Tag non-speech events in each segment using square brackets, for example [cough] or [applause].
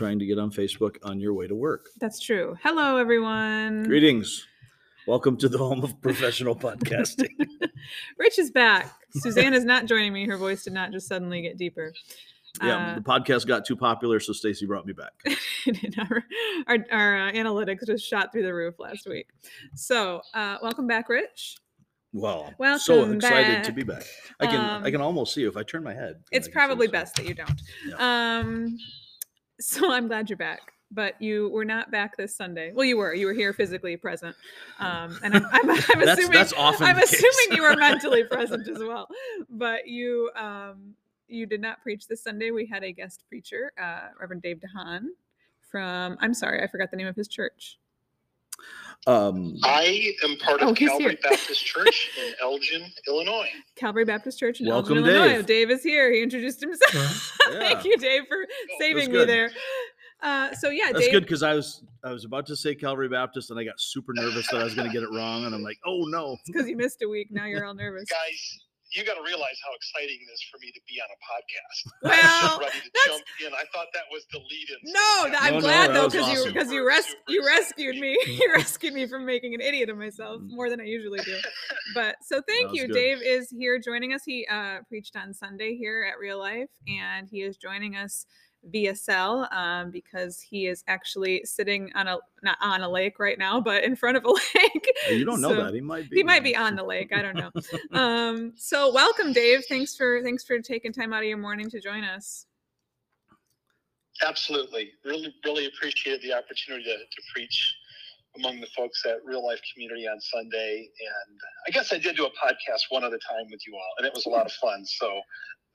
trying to get on Facebook on your way to work. That's true. Hello, everyone. Greetings. Welcome to the home of professional [laughs] podcasting. Rich is back. Suzanne is not joining me. Her voice did not just suddenly get deeper. Yeah, Uh, the podcast got too popular, so Stacy brought me back. [laughs] our our, our uh, analytics just shot through the roof last week. So, uh, welcome back, Rich. Well, so Welcome excited to be back. I can I Um, can almost see you if I turn my head. It's I probably best that you don't. Um, so I'm glad you're back, but you were not back this Sunday. Well, you were. You were here physically present. Um, and I'm, I'm, I'm That's assuming that's often. I'm assuming you were [laughs] mentally present as well. But you um, you did not preach this Sunday. We had a guest preacher, uh, Reverend Dave DeHaan from. I'm sorry, I forgot the name of his church. Um, I am part of Oh, Calvary here. Baptist [laughs] Church in Elgin, Illinois. Calvary Baptist Church in Welcome, Elgin, Illinois. Dave. Dave is here. He introduced himself. [laughs] Thank you, Dave, for saving me there. Uh, so yeah, that's Dave. good because I was I was about to say Calvary Baptist and I got super nervous that I was going to get it wrong, and I'm like, oh no. [laughs] because you missed a week. Now you're all nervous. Guys, you got to realize how exciting it is for me to be on a podcast. [laughs] Well, I'm ready to jump in. I thought that was the lead-in. No, th- I'm No, no, glad that though was because you because you res- you rescued me. [laughs] you rescued me from making an idiot of myself more than I usually do. But so [laughs] thank you. good. Dave is here joining us. He uh, preached on Sunday here at Real Life, and he is joining us via cell um, because he is actually sitting on a not on a lake right now, but in front of a [laughs] lake. You don't know that he might be. He might be on the lake. I don't know. [laughs] um, so welcome, Dave. Thanks for thanks for taking time out of your morning to join us. Absolutely. Really, really appreciated the opportunity to, to preach among the folks at Real Life Community on Sunday. And I guess I did do a podcast one other time with you all, and it was a lot of fun. So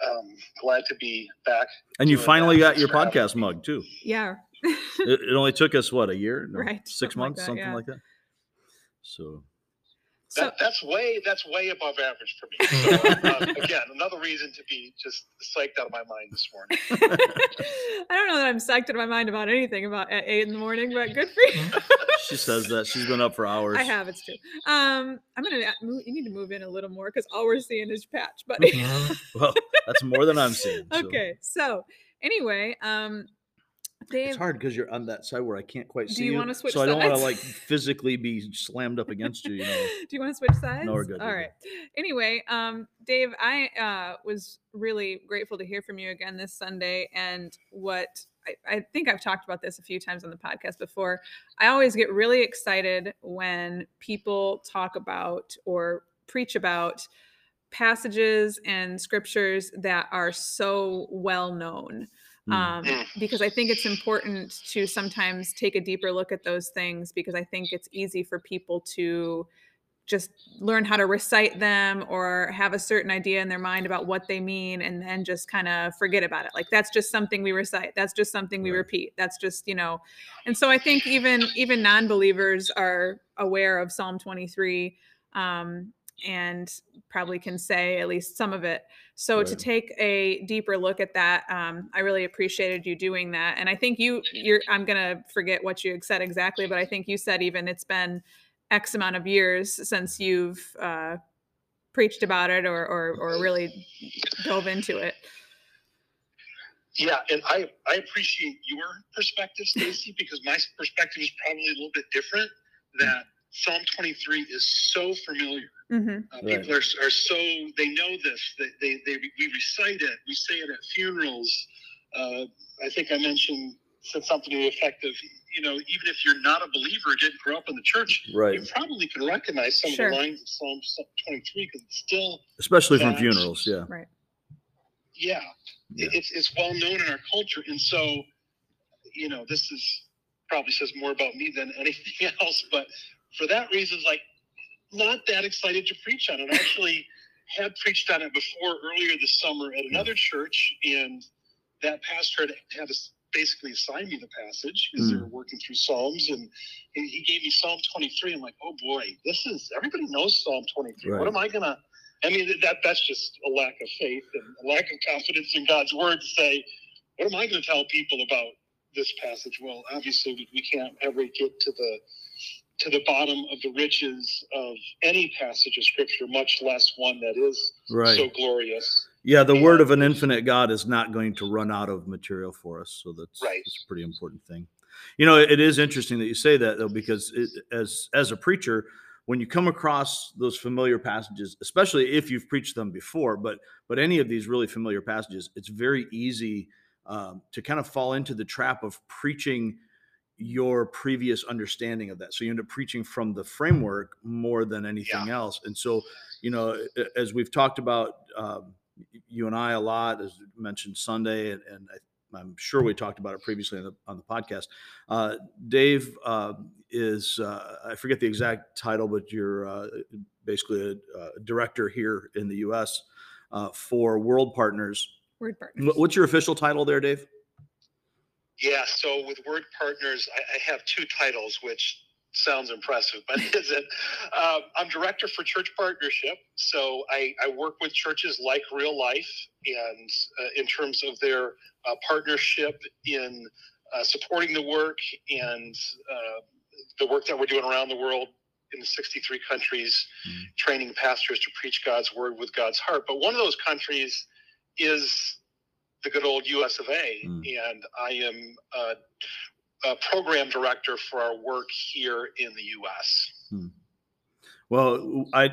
um, glad to be back. And you finally got your podcast me. mug too. Yeah. It, it only took us what a year, no, [laughs] Right, Six something like months, that, something yeah. like that. So So That, that's way that's way above average for me. So, uh, [laughs] again, another reason to be just psyched out of my mind this morning. [laughs] I don't know that I'm psyched out of my mind about anything about at eight in the morning, but good for you. she says that she's been up for hours. I have it's true. Um, I'm gonna move, you need to move in a little more because all we're seeing is patch. But Well, that's more than I'm seeing. so. [laughs] okay, so anyway, um, Dave, It's hard because you're on that side where I can't quite see you Do you. wanna switch so I don't want to like physically be slammed up against you. You know. [laughs] do you want to switch sides? No, we're good, All we're right. Anyway, um, Dave, I uh, was really grateful to hear from you again this Sunday. And what I, I think I've talked about this a few times on the podcast before. I always get really excited when people talk about or preach about passages and scriptures that are so well known. Hmm. Um, Mm. because I think it's important to sometimes take a deeper look at those things because I think it's easy for people to just learn how to recite them or have a certain idea in their mind about what they mean and then just kind of forget about it. Like that's just something we recite. That's just something we repeat. That's just, you know. And so I think even even non-believers are aware of Psalm 23 um and probably can say at least some of it. So to take a deeper look at that, um, I really appreciated you doing that. And I think you, you're, I'm gonna forget what you said exactly, but I think you said even it's been X amount of years since you've uh, preached about it or, or, or really dove into it. Yeah, and I I appreciate your perspective, Stacy, because my perspective is probably a little bit different. That Psalm 23 is so familiar. hmm Uh, Right. People are, are so they know this. They, they they we recite it. We say it at funerals. Uh, I think I mentioned said something to the effect of you know even if you're not a believer, didn't grow up in the church, Right. you probably can recognize some Sure. of the lines of Psalm 23 because it's still Especially from funerals. Yeah. Right. yeah, Yeah. It- it's it's well known in our culture, and so you know this is probably says more about me than [laughs] anything else. But for that reason, like not that excited to preach on it. I actually had preached on it before earlier this summer at another church, and that pastor had, had basically assigned me the passage because they Hmm. were working through Psalms, and he, he gave me Psalm 23. I'm like, oh boy, this is everybody knows Psalm 23. Right. What am I gonna? I mean, that that's just a lack of faith and a lack of confidence in God's word to say, what am I going to tell people about this passage? Well, obviously, we, we can't ever get to the to the bottom of the riches of any passage of scripture, much less one that is Right. so glorious. Yeah, the word of an infinite God is not going to run out of material for us, so that's, Right. that's a pretty important thing. You know, it is interesting that you say that though, because it, as as a preacher, when you come across those familiar passages, especially if you've preached them before, but but any of these really familiar passages, it's very easy um, to kind of fall into the trap of preaching your previous understanding of that. So you end up preaching from the framework more than anything else. And so, you know, as we've talked about, um, you and I a lot, as mentioned Sunday, and, and I, I'm sure we talked about it previously on the, on the podcast. Uh, Dave uh, is, uh, I forget the exact title, but you're uh, basically a, a director here in the U.S. Uh, for World Partners. Word partners. What's your official title there, Dave? Yeah, so with Word Partners, I, I have two titles, which sounds impressive, but [laughs] isn't. Um, I'm director for church partnership, so I, I work with churches like Real Life, and uh, in terms of their uh, partnership in uh, supporting the work and uh, the work that we're doing around the world in the 63 countries, Mhm. training pastors to preach God's word with God's heart. But one of those countries is the good old US of A, Mm. and I am a, a program director for our work here in the US. Well, I,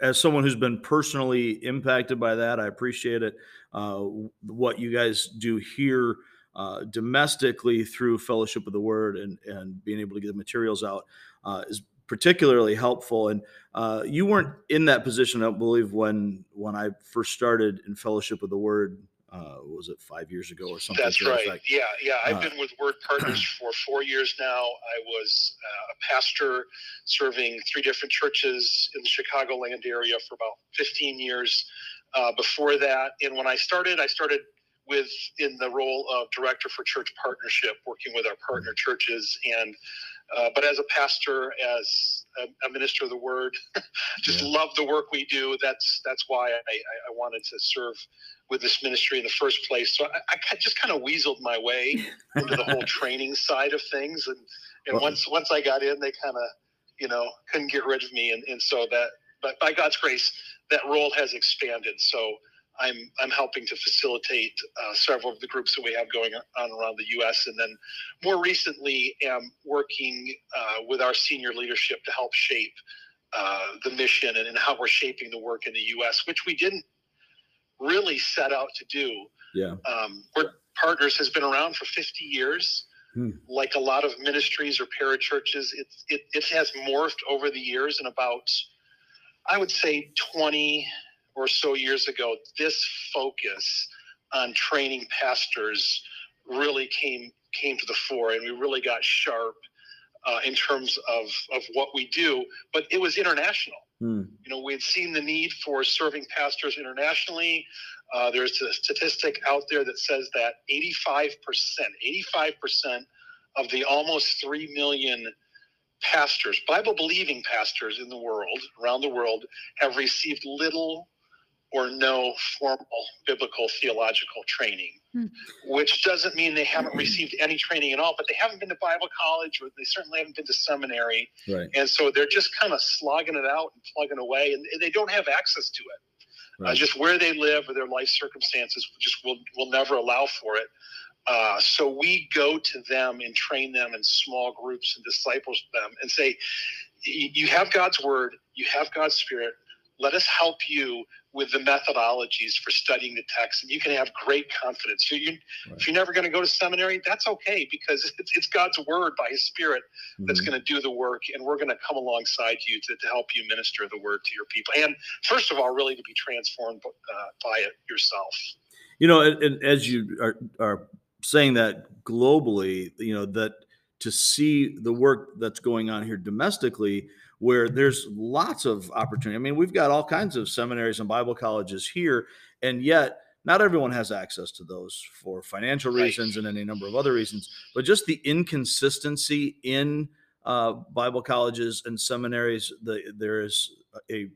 as someone who's been personally impacted by that, I appreciate it. Uh, what you guys do here uh, domestically through Fellowship of the Word and and being able to get the materials out uh, is particularly helpful. And uh, you weren't in that position, I don't believe, when when I first started in Fellowship of the Word. Uh, was it five years ago or something? That's right. effect? Yeah, yeah. I've Uh, been with Word Partners [clears throat] for four years now. I was uh, a pastor serving three different churches in the Chicagoland area for about 15 years uh, before that. And when I started, I started with in the role of director for church partnership, working with our partner churches. And uh, but as a pastor, as a, a minister of the word, [laughs] just Yeah. love the work we do. That's that's why I, I, wanted to serve with this ministry in the first place. So I, I just kind of weaseled my way [laughs] into the whole training side of things, and and Well- once once I got in, they kind of you know couldn't get rid of me, and and so that but by God's grace, that role has expanded. So. I'm I'm helping to facilitate uh, several of the groups that we have going on around the U.S. and then more recently am working uh, with our senior leadership to help shape uh, the mission and, and how we're shaping the work in the U.S., which we didn't really set out to do. Yeah. Um, Word Partners has been around for 50 years. Hmm. Like a lot of ministries or parachurches, it, it, it has morphed over the years. And about, I would say, 20 or so years ago, this focus on training pastors really came came to the fore, and we really got sharp uh, in terms of of what we do. But it was international Hmm. you know, we had seen the need for serving pastors internationally. Uh, there's a statistic out there that says that 85%, 85% of the almost 3 million pastors, Bible believing pastors in the world, around the world, have received little or no formal biblical theological training, Hmm. which doesn't mean they haven't received any training at all, but they haven't been to Bible college or they certainly haven't been to seminary. Right. And so they're just kind of slogging it out and plugging away, and they don't have access to it. Uh, just where they live or their life circumstances just will, will never allow for it. Uh, so we go to them and train them in small groups and disciples them and say, you have God's word, you have God's spirit. Let us help you with the methodologies for studying the text, and you can have great confidence. So you, Right. if you're never going to go to seminary, that's okay because it's, it's God's word by His Spirit that's Mhm. going to do the work and we're going to come alongside you to, to help you minister the word to your people and first of all really to be transformed uh, by it yourself You know, and, and as you are, are saying that globally, you know, that to see the work that's going on here domestically, where there's lots of opportunity. I mean, we've got all kinds of seminaries and Bible colleges here, and yet not everyone has access to those for financial Right. reasons and any number of other reasons. But just the inconsistency in uh, Bible colleges and seminaries, the, there is a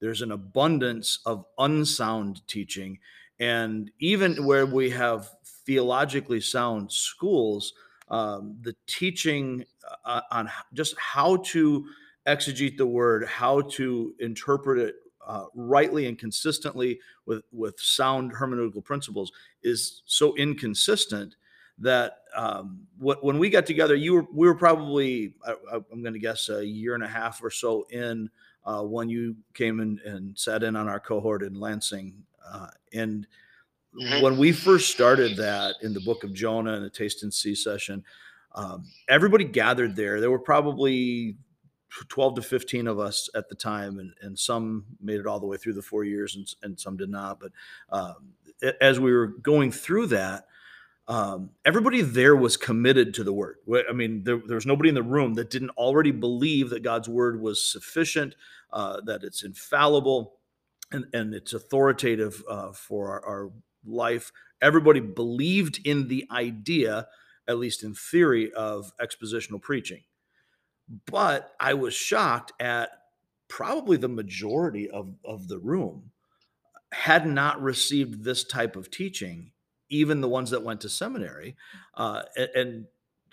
there's an abundance of unsound teaching and even where we have theologically sound schools um, the teaching uh, on just how to exegete the word how to interpret it uh, rightly and consistently with with sound hermeneutical principles is so inconsistent that um, what, when we got together, you were we were probably I, am going to guess a year and a half or so in uh, when you came in and sat in on our cohort in Lansing, uh, and mm-hmm. when we first started that in the Book of Jonah and the Taste and See session, um, everybody gathered there. There were probably 12 to 15 of us at the time, and, and some made it all the way through the four years and, and some did not. But um, as we were going through that, um, everybody there was committed to the word. I mean, there, there, was nobody in the room that didn't already believe that God's word was sufficient, uh, that it's infallible, and, and it's authoritative uh, for our, our life. Everybody believed in the idea, at least in theory, of expositional preaching. But I was shocked at probably the majority of, of the room had not received this type of teaching even the ones that went to seminary, uh, and, and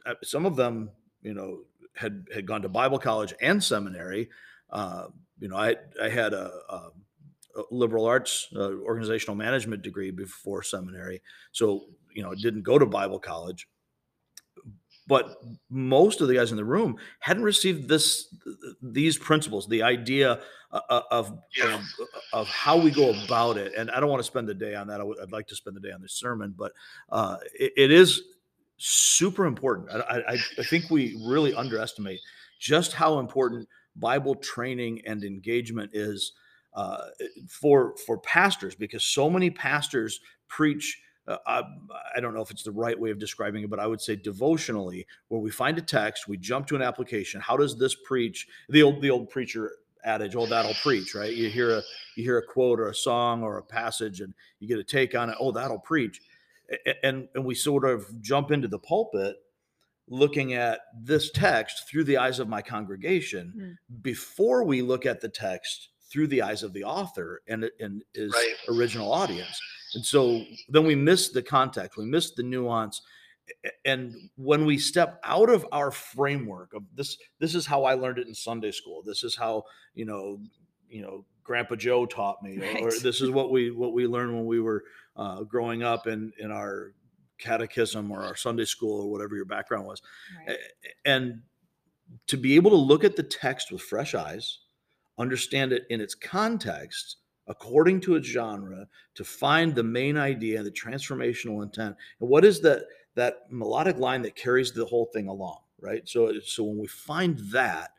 uh, some of them, you know, had had gone to Bible college and seminary. Uh, you know, I I had a, a, liberal arts uh, organizational management degree before seminary, so you know, didn't go to Bible college. But most of the guys in the room hadn't received this these principles, the idea uh, uh, of, yeah. of, of how we go about it. And I don't want to spend the day on that. I would, I'd like to spend the day on this sermon, but uh, it, it is super important. I, I, I think we really underestimate just how important Bible training and engagement is uh, for for pastors because so many pastors preach. Uh, I, I, don't know if it's the right way of describing it, but I would say devotionally, where we find a text, we jump to an application. How does this preach? The old the old preacher adage, "Oh, that'll preach," right? You hear a you hear a quote or a song or a passage, and you get a take on it. Oh, that'll preach, and and we sort of jump into the pulpit looking at this text through the eyes of my congregation mm. before we look at the text through the eyes of the author and and his right. original audience. And so then we miss the context, we miss the nuance, and when we step out of our framework of this this is how i learned it in sunday school this is how you know you know grandpa joe taught me right. or this is what we what we learned when we were uh, growing up in in our catechism or our sunday school or whatever your background was right. and to be able to look at the text with fresh eyes understand it in its context according to its genre to find the main idea the transformational intent and what is that that melodic line that carries the whole thing along, right? So, so when we find that,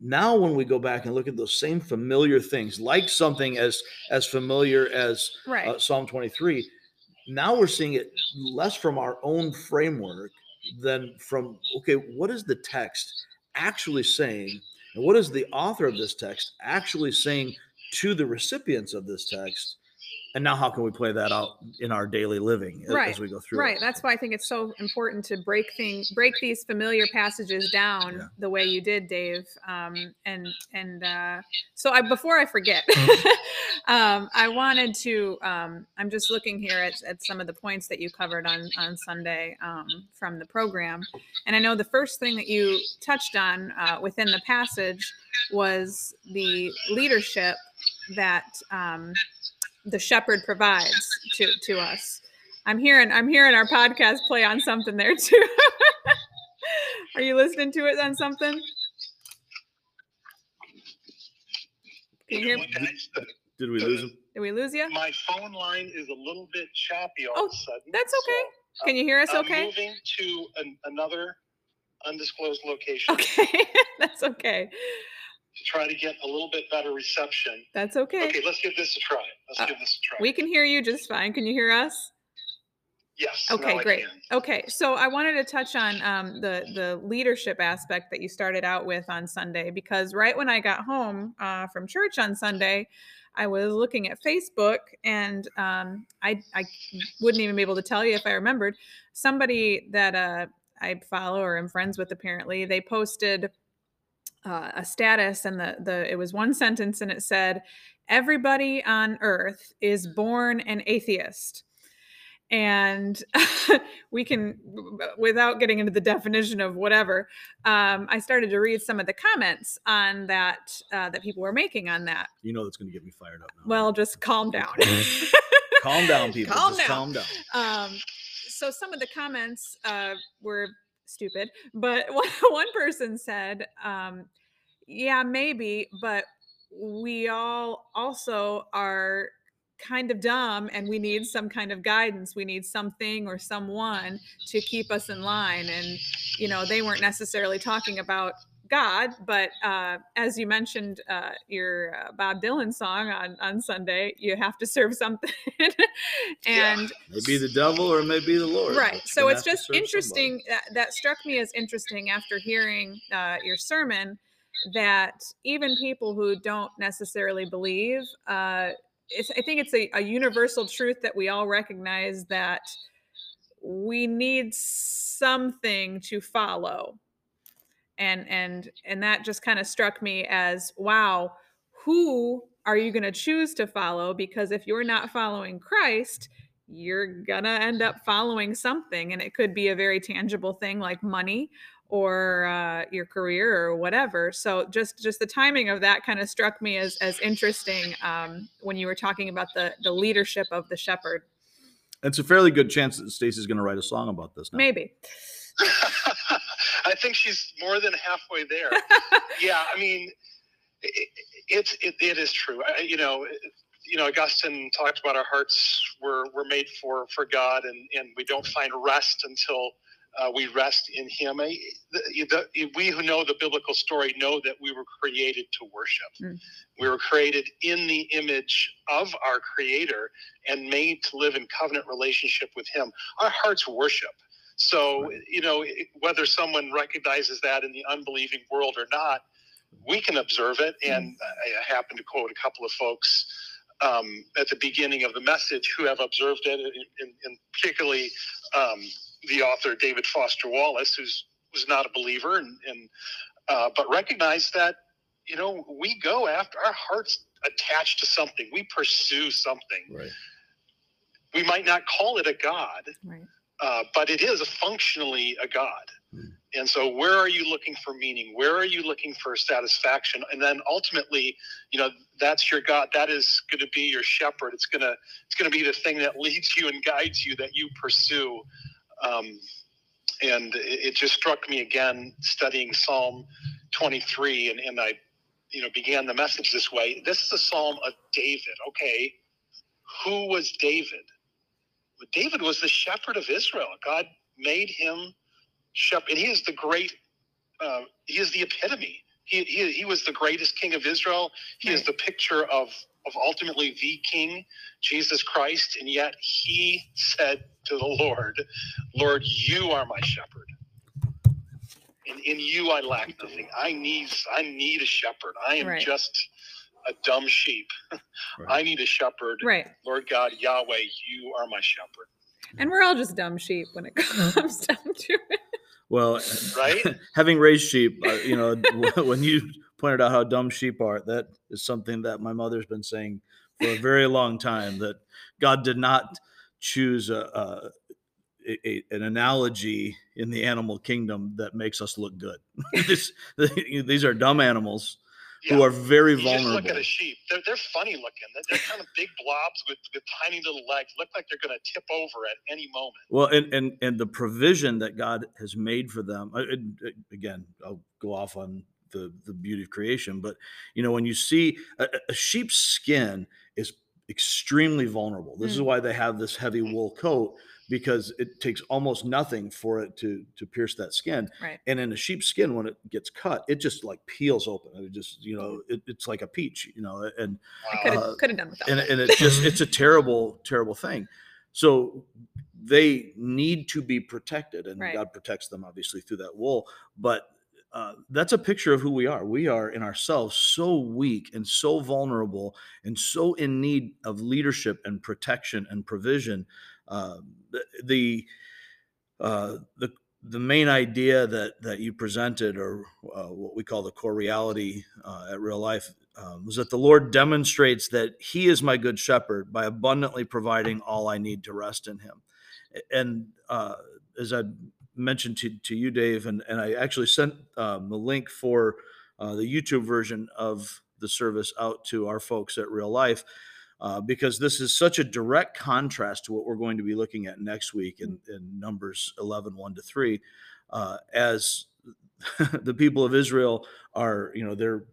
now when we go back and look at those same familiar things, like something as as familiar as right. uh, Psalm 23, now we're seeing it less from our own framework than from okay, what is the text actually saying, and what is the author of this text actually saying to the recipients of this text? And now how can we play that out in our daily living right. as we go through right it? that's why i think it's so important to break things break these familiar passages down yeah. the way you did dave um, and and uh, so i before i forget [laughs] um, i wanted to um, i'm just looking here at, at some of the points that you covered on on sunday um, from the program and i know the first thing that you touched on uh, within the passage was the leadership that um, the shepherd provides to to us. I'm hearing I'm hearing our podcast play on something there too. [laughs] Are you listening to it on something? Can you hear me? Did we lose him? Did we lose you? My phone line is a little bit choppy all oh, of a oh, sudden. That's okay. So Can you hear us I'm okay? moving to an, another undisclosed location. Okay. [laughs] That's okay to try to get a little bit better reception. That's okay. Okay, let's give this a try. Let's uh, give this a try. We can hear you just fine. Can you hear us? Yes. Okay, great. Okay, so I wanted to touch on um, the the leadership aspect that you started out with on Sunday because right when I got home uh, from church on Sunday, I was looking at Facebook and um, I I wouldn't even be able to tell you if I remembered somebody that uh, I follow or am friends with. Apparently, they posted uh, a status and the the it was one sentence and it said everybody on earth is born an atheist and [laughs] we can without getting into the definition of whatever um, i started to read some of the comments on that uh, that people were making on that You know that's going to get me fired up now. well just calm down [laughs] calm down, people. Calm Just down. calm down. um, so some of the comments uh, were stupid, but [laughs] one, person said, um, "Yeah, maybe, but we all also are kind of dumb, and we need some kind of guidance. We need something or someone to keep us in line." And you know, they weren't necessarily talking about God, but uh, as you mentioned, uh, your uh, Bob Dylan song on on Sunday, you have to serve something, [laughs] and Maybe the devil or maybe the Lord. right. So it's just interesting that, that struck me as interesting after hearing uh, your sermon that even people who don't necessarily believe, uh, it's, I think it's a, a universal truth that we all recognize that we need something to follow and and and that just kind of struck me as wow who are you going to choose to follow? Because if you're not following christ you're gonna end up following something and it could be a very tangible thing like money or uh, your career or whatever. So just just the timing of that kind of struck me as as interesting um, when you were talking about the the leadership of the shepherd. It's a fairly good chance that Stacy's going to write a song about this now. maybe [laughs] I think she's more than halfway there. [laughs] yeah, I mean, it, it's it, it is true. I, you know, you know, Augustine talked about our hearts were were made for for God, and and we don't find rest until uh, we rest in Him. I, the, the, we who know the biblical story know that we were created to worship. Mm. We were created in the image of our Creator and made to live in covenant relationship with Him. Our hearts worship. So, Right. you know, whether someone recognizes that in the unbelieving world or not, we can observe it. And I, I happen to quote a couple of folks um, at the beginning of the message who have observed it, and, and, and particularly um, the author David Foster Wallace, who's was not a believer, and, and uh, but recognized that you know we go after our hearts attached to something, we pursue something. Right. We might not call it a god, right uh, but it is functionally a God. Hmm. And so, where are you looking for meaning? Where are you looking for satisfaction? And then ultimately, you know, that's your God. That is going to be your shepherd. It's gonna it's gonna be the thing that leads you and guides you that you pursue. Um, and it, it just struck me again studying Psalm 23, and, and I, you know, began the message this way. This is a psalm of David. Okay, who was David? David was the shepherd of Israel. God made him shepherd, and he is the great. Uh, he is the epitome. He, he, he was the greatest king of Israel. He is the picture of of ultimately the King, Jesus Christ, and yet he said to the Lord, "Lord, you are my shepherd." And in you I lack nothing. I need I need a shepherd. I am Right. just a dumb sheep. [laughs] I need a shepherd. right Lord God, Yahweh, you are my shepherd. and we're all just dumb sheep when it [laughs] comes down to it Well, Right? [laughs] having raised sheep, uh, you know, when you pointed out how dumb sheep are, that is something that my mother's been saying for a very long time. That God did not choose a, a, a an analogy in the animal kingdom that makes us look good. this, these are dumb animals who are very you just vulnerable. look at a sheep. They're, they're funny looking. They're, they're kind of big blobs with, with tiny little legs. Look like they're going to tip over at any moment. Well, and and and the provision that God has made for them. uh, and, uh, Again, I'll go off on the the beauty of creation, but you know, when you see a, a- a sheep's skin is extremely vulnerable. This is Mm. why they have this heavy wool coat because it takes almost nothing for it to to pierce that skin. right And in a sheep's skin, when it gets cut, it just like peels open. It just you know, it, it's like a peach. You know, and Wow. could have Uh, could have done without and, it. and it's just it's a [laughs] terrible terrible thing so they need to be protected and Right. god protects them obviously through that wool but uh, that's a picture of who we are we are in ourselves so weak and so vulnerable and so in need of leadership and protection and provision the the, uh, the the main idea that that you presented, or uh, what we call the core reality uh, at real life, um, was that the Lord demonstrates that He is my good shepherd by abundantly providing all I need to rest in Him. And uh, as I mentioned to, to you, Dave, and, and I actually sent um, the link for uh, the YouTube version of the service out to our folks at Real Life. Uh, because this is such a direct contrast to what we're going to be looking at next week in, in Numbers 11, 1 to 3, uh, as [laughs] the people of Israel are, you know, they're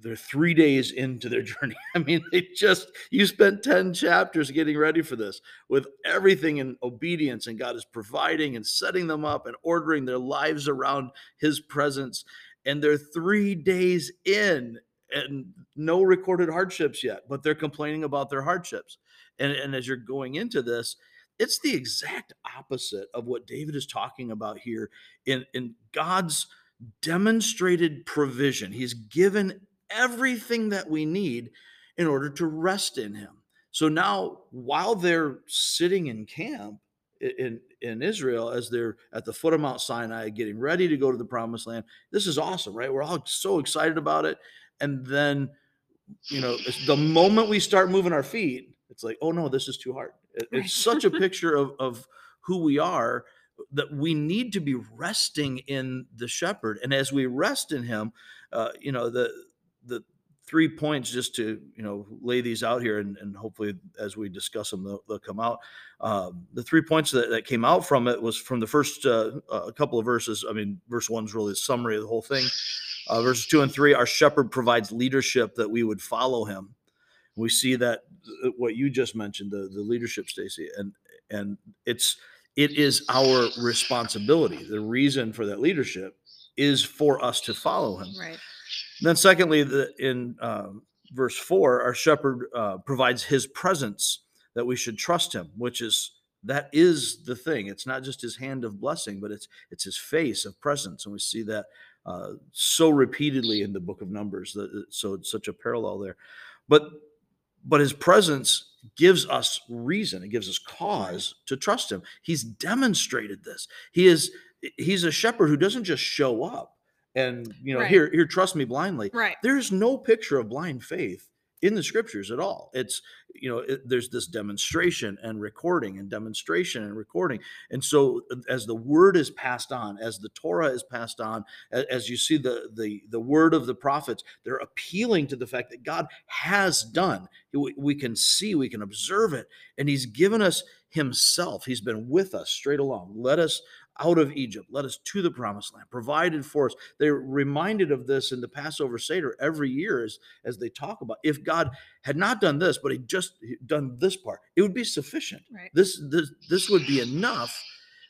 they're three days into their [laughs] journey. I mean, they just you spent 10 chapters getting ready for this with everything in obedience, and God is providing and setting them up and ordering their lives around his presence. And they're three days in and no recorded hardships yet, but they're complaining about their hardships. And, and as you're going into this, it's the exact opposite of what David is talking about here in, in God's demonstrated provision. He's given everything that we need in order to rest in him. So now, while they're sitting in camp in, in Israel, as they're at the foot of Mount Sinai, getting ready to go to the promised land, this is awesome, right? We're all so excited about it. And then, you know, the moment we start moving our feet, it's like, oh no, this is too hard. It's Right. such a picture of, of who we are that we need to be resting in the shepherd. And as we rest in him, uh, you know, the, the three points just to, you know, lay these out here and, and hopefully as we discuss them, they'll, they'll come out. Um, the three points that, that came out from it was from the first uh, a couple of verses. I mean, verse one is really a summary of the whole thing. Uh, verses two and three, our shepherd provides leadership that we would follow him. We see that uh, what you just mentioned, the, the leadership, Stacy, and and it's it is our responsibility. The reason for that leadership is for us to follow him. Right. Then, secondly, the, in um, verse four, our shepherd uh, provides his presence that we should trust him, which is that is the thing. It's not just his hand of blessing, but it's it's his face of presence, and we see that uh, so repeatedly in the book of Numbers. That so it's such a parallel there, but but his presence gives us reason. It gives us cause to trust him. He's demonstrated this. He is he's a shepherd who doesn't just show up and you know Right. here here trust me blindly Right. there's no picture of blind faith in the scriptures at all. It's you know it, there's this demonstration and recording and demonstration and recording. And so uh, as the word is passed on as the torah is passed on as you see the the the word of the prophets they're appealing to the fact that god has done. We can see we can observe it and he's given us himself. He's been with us straight along. Let us out of Egypt, led us to the promised land, provided for us. They're reminded of this in the Passover Seder every year as, as they talk about if God had not done this, but he just done this part, it would be sufficient. Right. This this this would be enough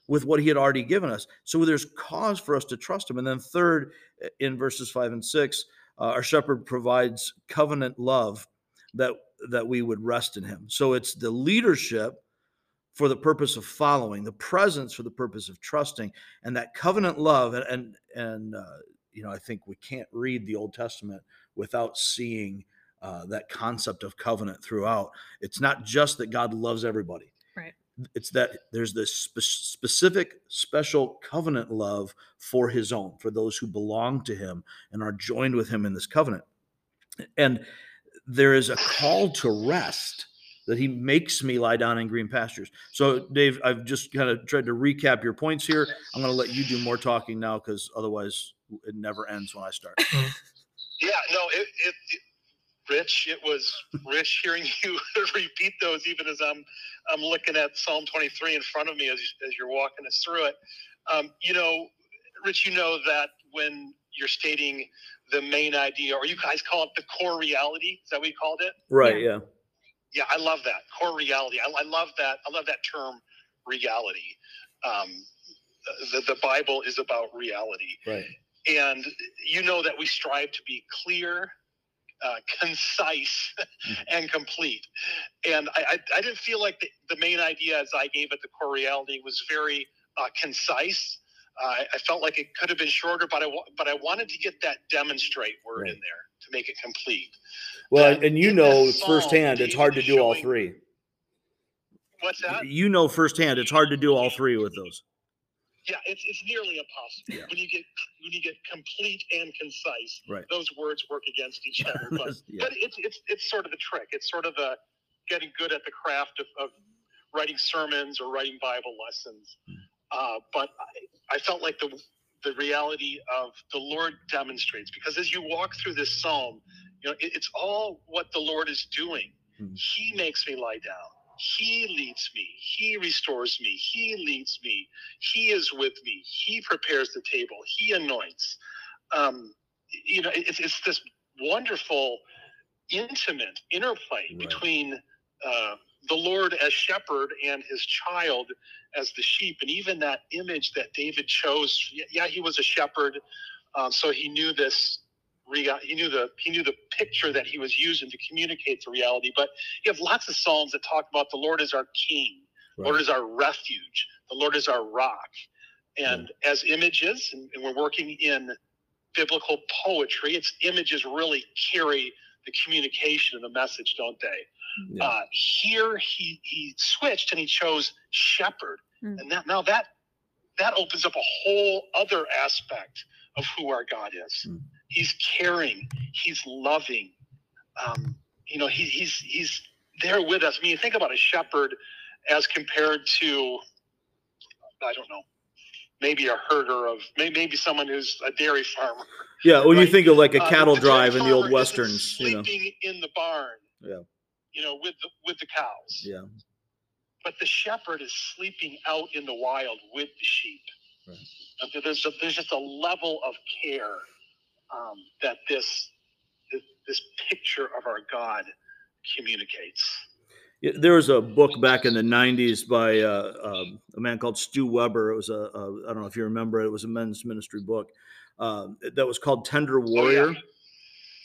with what he had already given us. So there's cause for us to trust him. And then third, in verses five and six, uh, our shepherd provides covenant love that that we would rest in him. So it's the leadership for the purpose of following, the presence for the purpose of trusting, and that covenant love. And and, and uh, you know, I think we can't read the Old Testament without seeing uh, that concept of covenant throughout. It's not just that God loves everybody. Right. It's that there's this spe- specific, special covenant love for His own, for those who belong to Him and are joined with Him in this covenant. And there is a call to rest that he makes me lie down in green pastures. So, Dave, I've just kind of tried to recap your points here. I'm going to let you do more talking now because otherwise it never ends when I start. [laughs] Yeah, no, it, it, it Rich, it was rich [laughs] hearing you [laughs] repeat those even as I'm I'm looking at Psalm 23 in front of me as as you're walking us through it. Um, you know, Rich, you know that when you're stating the main idea, or you guys call it the core reality, is that what you called it? Right. Yeah. yeah i love that. Core reality. I, I love that i love that term reality. Um, the, the bible is about reality. Right. and you know that we strive to be clear uh, concise and complete. And I, I, I didn't feel like the, the main idea as i gave it the core reality was very uh, concise. Uh, I- I felt like it could have been shorter, but I but I wanted to get that demonstrate word Right. in there to make it complete. Well, that and you know this psalm, firsthand, it's hard to is do all three. What's that? You know firsthand, it's hard to do all three with those. Yeah, it's, it's nearly impossible Yeah. when you get when you get complete and concise. Right. Those words work against each [laughs] other, but yeah. but it's it's it's sort of the trick. It's sort of the getting good at the craft of, of writing sermons or writing Bible lessons. Uh, but I, I felt like the the reality of the Lord demonstrates because as you walk through this psalm, you know it, it's all what the Lord is doing. Hmm. He makes me lie down. He leads me. He restores me. He leads me. He is with me. He prepares the table. He anoints. Um, you know, it's, it's this wonderful, intimate interplay Right. between uh, the Lord as shepherd and his child as the sheep. And even that image that David chose, yeah, he was a shepherd, um, so he knew this. He knew the he knew the picture that he was using to communicate the reality. But you have lots of psalms that talk about the Lord is our King, the Lord is our refuge, the Lord is our rock. And as images, and, and we're working in biblical poetry, its images really carry the communication and the message, don't they? Yeah. Uh, here he he switched and he chose shepherd, Hmm. and that now that that opens up a whole other aspect of who our God is. Hmm. He's caring, he's loving. Um, you know, he, he's he's there with us. I mean, you think about a shepherd as compared to, I don't know, maybe a herder of may- maybe someone who's a dairy farmer. Yeah, when you think of like a Uh, cattle dairy drive in the old westerns, you know. sleeping in the barn. Yeah. You know, with the with the cows. Yeah. But the shepherd is sleeping out in the wild with the sheep. Right. And there's a, there's just a level of care um, that this this picture of our God communicates. Yeah, there was a book back in the 90s by uh, um, a man called Stu Weber. It was a, a, I don't know if you remember it, it was a men's ministry book um, that was called Tender Warrior.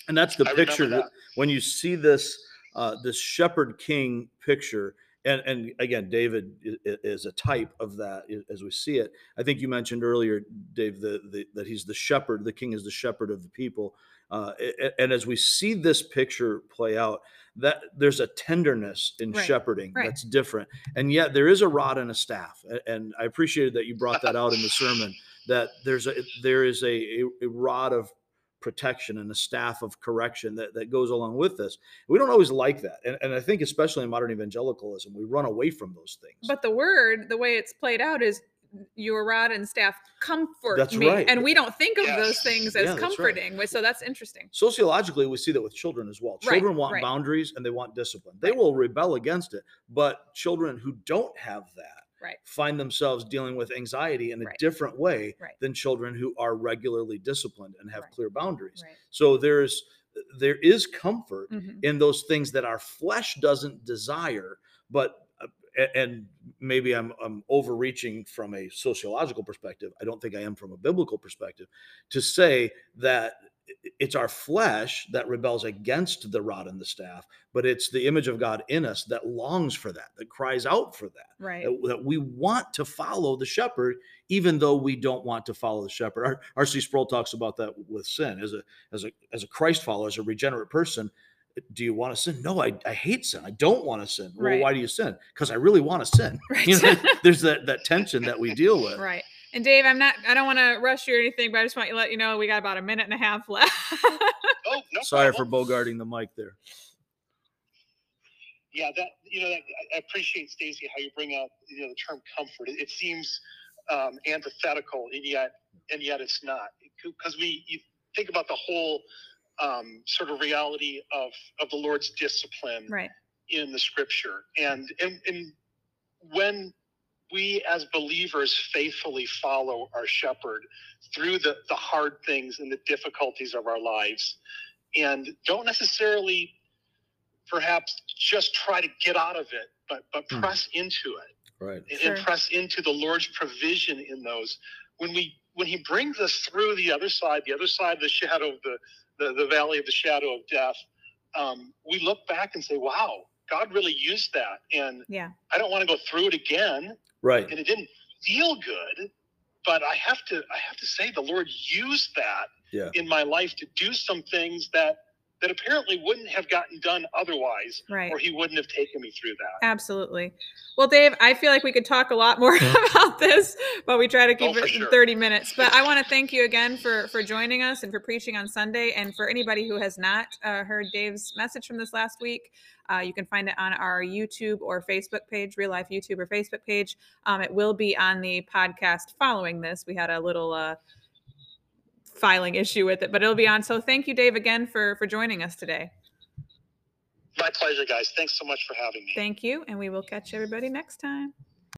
And that's the Oh, I picture that that. when you see this, uh, this shepherd king picture, and, and again, David is a type of that as we see it. I think you mentioned earlier, Dave, the, the, that he's the shepherd, the king is the shepherd of the people. Uh, and as we see this picture play out, that there's a tenderness in Right, shepherding right. that's different, and yet there is a rod and a staff. And I appreciated that you brought that out in the sermon. That there's a there is a, a, a rod of protection and a staff of correction that, that goes along with this. We don't always like that, and, and I think especially in modern evangelicalism, we run away from those things. But the word, the way it's played out is your rod and staff comfort That's me. right. And we don't think of those things as right. comforting. which- So that's interesting. sociologically we see that with children as well Right, children want right. boundaries and they want discipline they Right. will rebel against it but children who don't have that Right. find themselves dealing with anxiety in a Right. different way Right. than children who are regularly disciplined and have Right. clear boundaries Right. so there's there is comfort Mhm. in those things that our flesh doesn't desire but and maybe I'm, I'm overreaching from a sociological perspective i don't think i am from a biblical perspective to say that it's our flesh that rebels against the rod and the staff but it's the image of god in us that longs for that that cries out for that Right. that, that we want to follow the shepherd even though we don't want to follow the shepherd rc sproul talks about that with sin as a as a as a christ follower as a regenerate person do you want to sin no i, I hate sin i don't want to sin well Right. why do you sin because i really want to sin [laughs] Right. you know [laughs] there's that that tension that we deal with Right. And Dave, I'm not I don't want to rush you or anything, but I just want to let you know we got about a minute and a half left. Oh, no [laughs] sorry for bogarting the mic there Yeah, that you know, that, I I appreciate Stacy how you bring out you know the term comfort. It, it seems um, antithetical, and yet and yet it's not because we you think about the whole um, sort of reality of of the Lord's discipline right. in the Scripture, and and and when we as believers faithfully follow our shepherd through the the hard things and the difficulties of our lives, and don't necessarily perhaps just try to get out of it, but but Hmm. press into it right and, Sure. and press into the Lord's provision in those. When we when He brings us through the other side, the other side of the shadow of the the, the valley of the shadow of death, um, we look back and say, "Wow, God really used that." And Yeah. I don't want to go through it again, right and it didn't feel good. But I have to I have to say the Lord used that Yeah. in my life to do some things that that apparently wouldn't have gotten done otherwise, Right. or he wouldn't have taken me through that. Absolutely. Well, Dave, I feel like we could talk a lot more [laughs] about this, but we try to keep Oh, it in sure. 30 minutes. But I want to thank you again for for joining us and for preaching on Sunday. And for anybody who has not uh, heard Dave's message from this last week, uh, you can find it on our YouTube or Facebook page, Real Life YouTube or Facebook page. Um, it will be on the podcast following this. We had a little uh, filing issue with it, but it'll be on. So thank you, Dave, again for for joining us today. My pleasure, guys. Thanks so much for having me. Thank you, and we will catch everybody next time.